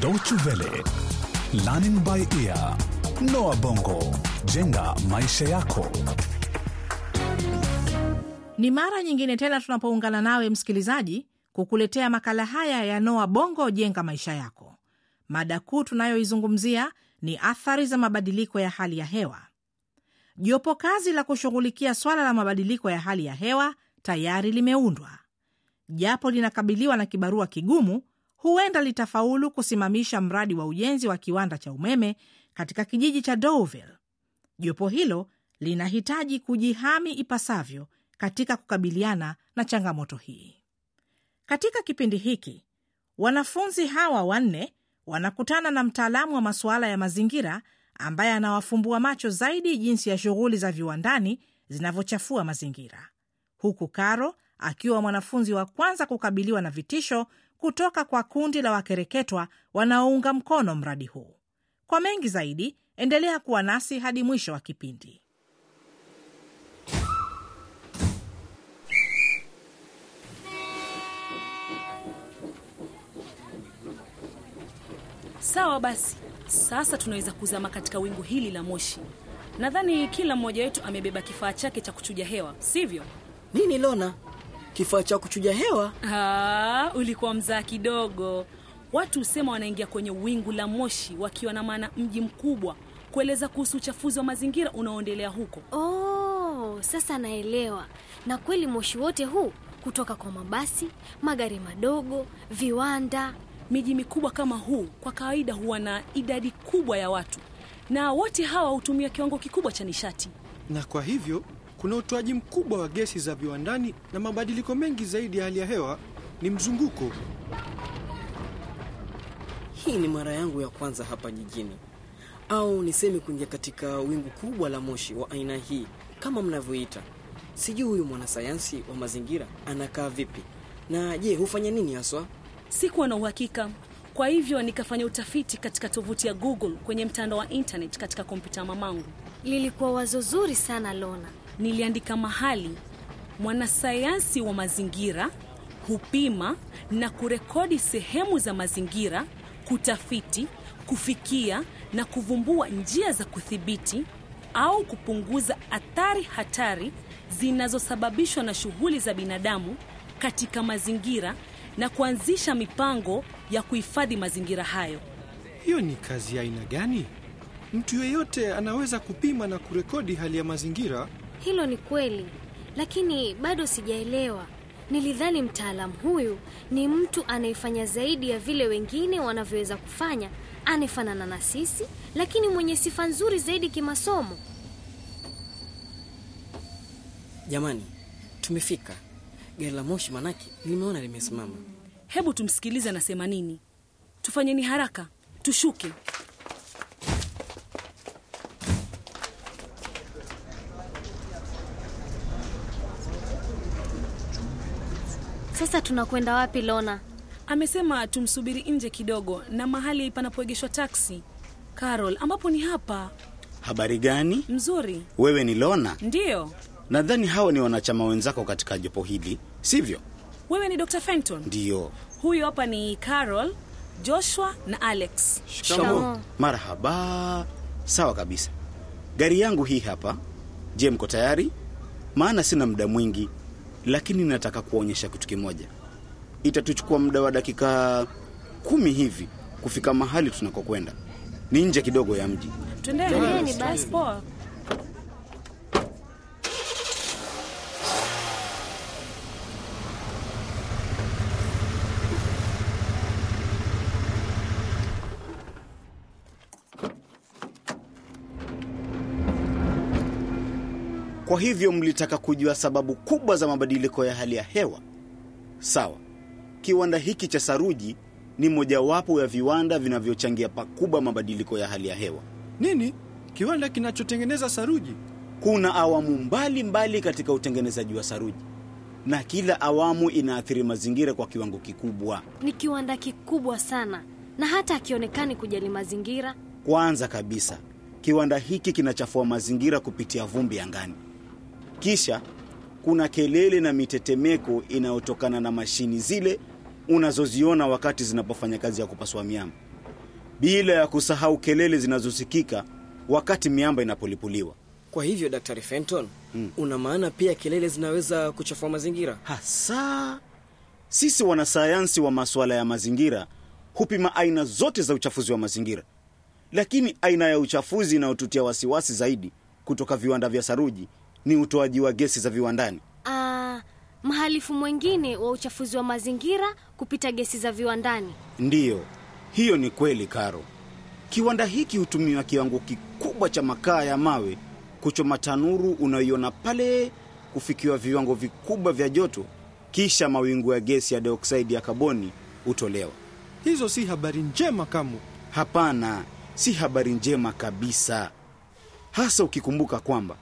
Deutsche Welle, Learning by Ear, Noah Bongo, jenga maisha yako. Ni mara nyingine tena tunapoungana nawe msikilizaji, kukuletea makala haya ya Noa Bongo jenga maisha yako. Mada kuu tunayoizungumzia ni athari za mabadiliko ya hali ya hewa. Jopo kazi la kushughulikia swala la mabadiliko ya hali ya hewa tayari limeundwa, japo linakabiliwa na kibarua kigumu. Huenda litafaulu kusimamisha mradi wa ujenzi wa kiwanda cha umeme katika kijiji cha Deauville. Jopo hilo linahitaji kujihami ipasavyo katika kukabiliana na changamoto hii. Katika kipindi hiki, wanafunzi hawa wanne wanakutana na mtaalamu wa masuala ya mazingira ambaye anawafumbua macho zaidi jinsi ya shughuli za viwandani zinavyochafua mazingira, huku Karo akiwa mwanafunzi wa kwanza kukabiliwa na vitisho kutoka kwa kundi la wakereketwa wanaounga mkono mradi huu. Kwa mengi zaidi, endelea kuwa nasi hadi mwisho wa kipindi. Sawa basi, sasa tunaweza kuzama katika wingu hili la moshi. Nadhani kila mmoja wetu amebeba kifaa chake cha kuchuja hewa, sivyo? Nini Lona? Kifaa cha kuchuja hewa? Ah, ulikuwa mzaa kidogo. Watu husema wanaingia kwenye wingu la moshi wakiwa na maana mji mkubwa, kueleza kuhusu uchafuzi wa mazingira unaoendelea huko. Oh, sasa naelewa. Na kweli moshi wote huu kutoka kwa mabasi, magari madogo, viwanda. Miji mikubwa kama huu kwa kawaida huwa na idadi kubwa ya watu, na wote hawa hutumia kiwango kikubwa cha nishati. na kwa hivyo kuna utoaji mkubwa wa gesi za viwandani na mabadiliko mengi zaidi ya hali ya hewa. Ni mzunguko. Hii ni mara yangu ya kwanza hapa jijini, au niseme kuingia katika wingu kubwa la moshi wa aina hii kama mnavyoita. Sijui huyu mwanasayansi wa mazingira anakaa vipi, na je, hufanya nini haswa? Sikuwa na uhakika, kwa hivyo nikafanya utafiti katika tovuti ya Google kwenye mtandao wa internet katika kompyuta mamangu. Lilikuwa wazo zuri sana Lona. Niliandika mahali mwanasayansi wa mazingira hupima na kurekodi sehemu za mazingira, kutafiti, kufikia na kuvumbua njia za kudhibiti au kupunguza athari hatari zinazosababishwa na shughuli za binadamu katika mazingira na kuanzisha mipango ya kuhifadhi mazingira hayo. Hiyo ni kazi ya aina gani? Mtu yeyote anaweza kupima na kurekodi hali ya mazingira. Hilo ni kweli, lakini bado sijaelewa. Nilidhani mtaalamu huyu ni mtu anayefanya zaidi ya vile wengine wanavyoweza kufanya, anayefanana na sisi, lakini mwenye sifa nzuri zaidi kimasomo. Jamani, tumefika. Gari la moshi manake nimeona limesimama. Hebu tumsikilize anasema nini. Tufanyeni haraka, tushuke. Sasa tunakwenda wapi Lona? Amesema tumsubiri nje kidogo na mahali panapoegeshwa taksi. Carol, ambapo ni hapa. Habari gani? Mzuri, Wewe ni Lona? ndiyo. Nadhani hao ni wanachama wenzako katika jopo hili, sivyo? Wewe ni Dr. Fenton. Ndiyo. Huyu hapa ni Carol, Joshua na Alex. Shikamoo. Marhaba. Sawa kabisa. Gari yangu hii hapa. Je, mko tayari? Maana sina muda mwingi, lakini nataka kuonyesha kitu kimoja. Itatuchukua muda wa dakika kumi hivi kufika mahali tunakokwenda. Ni nje kidogo ya mji. Twendeni basi. Poa. Kwa hivyo mlitaka kujua sababu kubwa za mabadiliko ya hali ya hewa? Sawa. Kiwanda hiki cha saruji ni mojawapo ya viwanda vinavyochangia pakubwa mabadiliko ya hali ya hewa. Nini? Kiwanda kinachotengeneza saruji? Kuna awamu mbalimbali mbali katika utengenezaji wa saruji, na kila awamu inaathiri mazingira kwa kiwango kikubwa. Ni kiwanda kikubwa sana, na hata akionekani kujali mazingira. Kwanza kabisa, kiwanda hiki kinachafua mazingira kupitia vumbi angani. Kisha kuna kelele na mitetemeko inayotokana na mashini zile unazoziona wakati zinapofanya kazi ya kupasua miamba. bila ya kusahau kelele zinazosikika wakati miamba inapolipuliwa. Kwa hivyo Daktari Fenton, una maana pia kelele zinaweza kuchafua mazingira? Hasa sisi wanasayansi wa masuala ya mazingira hupima aina zote za uchafuzi wa mazingira, lakini aina ya uchafuzi inayotutia wasiwasi zaidi kutoka viwanda vya saruji ni utoaji wa gesi za viwandani. Uh, mhalifu mwingine wa uchafuzi wa mazingira kupita gesi za viwandani. Ndiyo, hiyo ni kweli, Karo. Kiwanda hiki hutumiwa kiwango kikubwa cha makaa ya mawe kuchoma tanuru unayoiona pale, kufikiwa viwango vikubwa vya joto, kisha mawingu ya gesi ya dioksidi ya kaboni hutolewa. Hizo si habari njema kamwe. Hapana, si habari njema kabisa, hasa ukikumbuka kwamba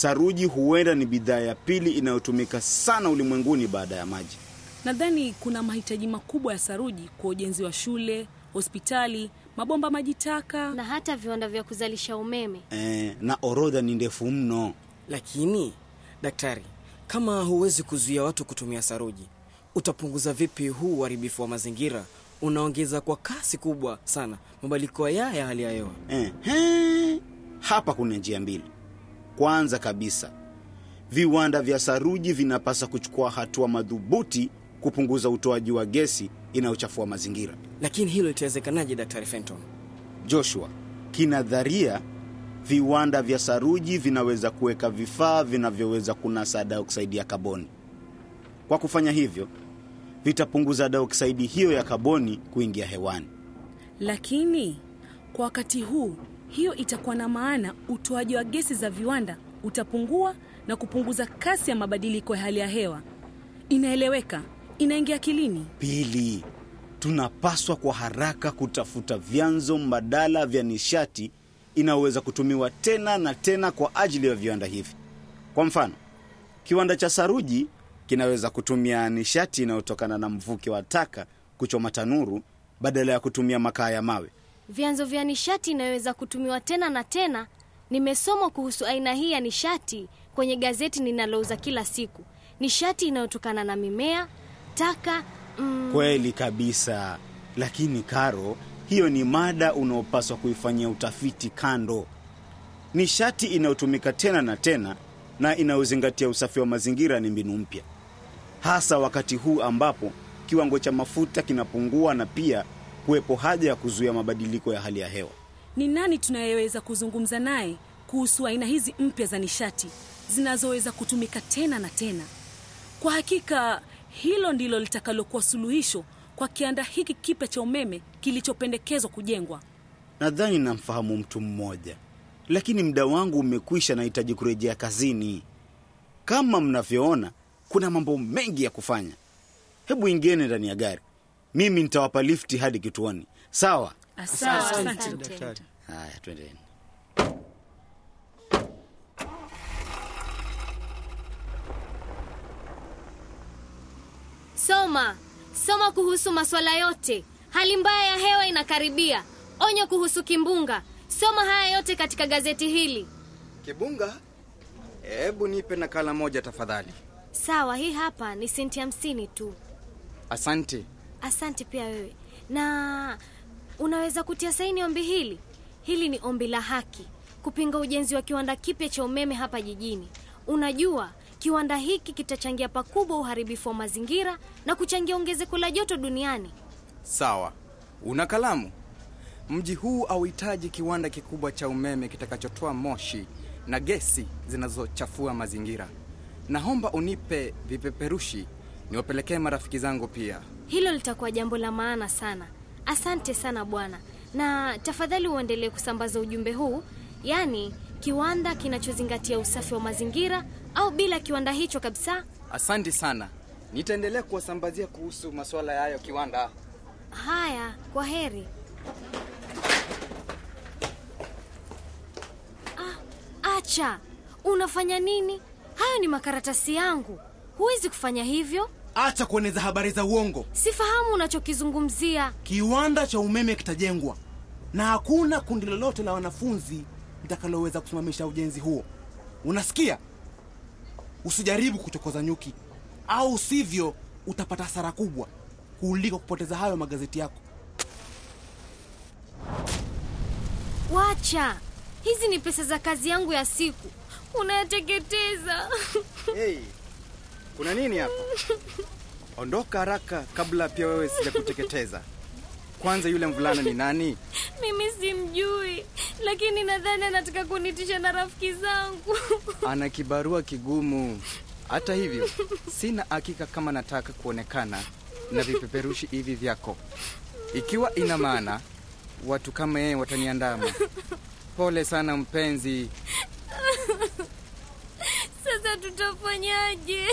saruji huenda ni bidhaa ya pili inayotumika sana ulimwenguni baada ya maji. Nadhani kuna mahitaji makubwa ya saruji kwa ujenzi wa shule, hospitali, mabomba maji taka. na hata viwanda vya kuzalisha umeme. E, na orodha ni ndefu mno. Lakini daktari, kama huwezi kuzuia watu kutumia saruji, utapunguza vipi huu uharibifu wa mazingira unaongeza kwa kasi kubwa sana mabadiliko haya ya hali ya hewa? Ehe, hapa kuna njia mbili. Kwanza kabisa, viwanda vya saruji vinapaswa kuchukua hatua madhubuti kupunguza utoaji wa gesi inayochafua mazingira. Lakini hilo litawezekanaje, Daktari Fenton? Joshua, kinadharia viwanda vya saruji vinaweza kuweka vifaa vinavyoweza kunasa dioksidi ya kaboni. Kwa kufanya hivyo, vitapunguza dioksidi hiyo ya kaboni kuingia hewani. Lakini kwa wakati huu, hiyo itakuwa na maana utoaji wa gesi za viwanda utapungua na kupunguza kasi ya mabadiliko ya hali ya hewa. Inaeleweka, inaingia akilini. Pili, tunapaswa kwa haraka kutafuta vyanzo mbadala vya nishati inayoweza kutumiwa tena na tena kwa ajili ya viwanda hivi. Kwa mfano, kiwanda cha saruji kinaweza kutumia nishati inayotokana na mvuke wa taka kuchoma tanuru badala ya kutumia makaa ya mawe. Vyanzo vya nishati inayoweza kutumiwa tena na tena. Nimesoma kuhusu aina hii ya nishati kwenye gazeti ninalouza kila siku. Nishati inayotokana na mimea, taka mm, Kweli kabisa, lakini Karo, hiyo ni mada unaopaswa kuifanyia utafiti kando. Nishati inayotumika tena na tena na inayozingatia usafi wa mazingira ni mbinu mpya, hasa wakati huu ambapo kiwango cha mafuta kinapungua na pia kuwepo haja ya kuzuia mabadiliko ya hali ya hewa. Ni nani tunayeweza kuzungumza naye kuhusu aina hizi mpya za nishati zinazoweza kutumika tena na tena? Kwa hakika hilo ndilo litakalokuwa suluhisho kwa kianda hiki kipya cha umeme kilichopendekezwa kujengwa. Nadhani namfahamu mtu mmoja, lakini muda wangu umekwisha, nahitaji kurejea kazini. Kama mnavyoona, kuna mambo mengi ya kufanya. Hebu ingieni ndani ya gari, mimi nitawapa lifti hadi kituoni. Sawa? Asante. Asante. Daktari. Haya, twendeni. Soma, soma kuhusu masuala yote. Hali mbaya ya hewa inakaribia. Onyo kuhusu kimbunga. Soma haya yote katika gazeti hili. Kibunga, hebu nipe nakala moja tafadhali. Sawa, hii hapa ni senti hamsini tu. Asante. Asante pia wewe. Na unaweza kutia saini ombi hili. Hili ni ombi la haki, kupinga ujenzi wa kiwanda kipya cha umeme hapa jijini. Unajua, kiwanda hiki kitachangia pakubwa uharibifu wa mazingira na kuchangia ongezeko la joto duniani. Sawa, una kalamu? Mji huu hauhitaji kiwanda kikubwa cha umeme kitakachotoa moshi na gesi zinazochafua mazingira. Naomba unipe vipeperushi niwapelekee marafiki zangu pia. Hilo litakuwa jambo la maana sana. Asante sana bwana, na tafadhali uendelee kusambaza ujumbe huu, yaani kiwanda kinachozingatia usafi wa mazingira au bila kiwanda hicho kabisa. Asante sana, nitaendelea kuwasambazia kuhusu masuala yayo kiwanda. Haya, kwa heri. Ah, acha! Unafanya nini? Hayo ni makaratasi yangu. Huwezi kufanya hivyo. Acha kueneza habari za uongo. Sifahamu unachokizungumzia. Kiwanda cha umeme kitajengwa na hakuna kundi lolote la wanafunzi litakaloweza kusimamisha ujenzi huo. Unasikia? Usijaribu kuchokoza nyuki, au sivyo utapata hasara kubwa kuliko kupoteza hayo magazeti yako. Wacha, hizi ni pesa za kazi yangu ya siku, unayateketeza. Hey, kuna nini hapa? Ondoka haraka kabla pia wewe sijakuteketeza. Kwanza yule mvulana ni nani? Mimi simjui, lakini nadhani anataka kunitisha na rafiki zangu. Ana kibarua kigumu. Hata hivyo, sina hakika kama nataka kuonekana na vipeperushi hivi vyako. Ikiwa ina maana watu kama yeye wataniandama. Pole sana mpenzi. Sasa tutafanyaje?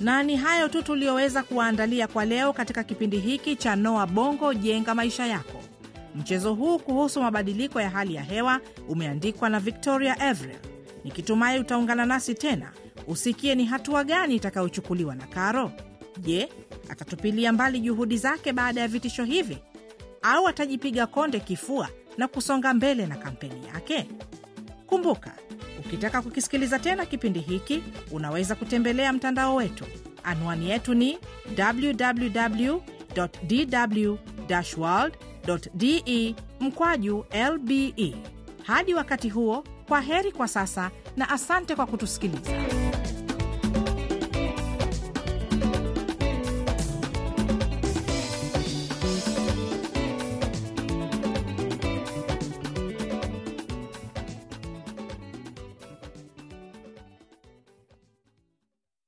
na ni hayo tu tuliyoweza kuwaandalia kwa leo katika kipindi hiki cha noa bongo jenga maisha yako mchezo huu kuhusu mabadiliko ya hali ya hewa umeandikwa na victoria evrel nikitumai utaungana nasi tena usikie ni hatua gani itakayochukuliwa na karo. Je atatupilia mbali juhudi zake baada ya vitisho hivi? Au atajipiga konde kifua na kusonga mbele na kampeni yake? Kumbuka ukitaka kukisikiliza tena kipindi hiki unaweza kutembelea mtandao wetu. Anwani yetu ni www dw world de mkwaju lbe hadi wakati huo kwa heri kwa sasa na asante kwa kutusikiliza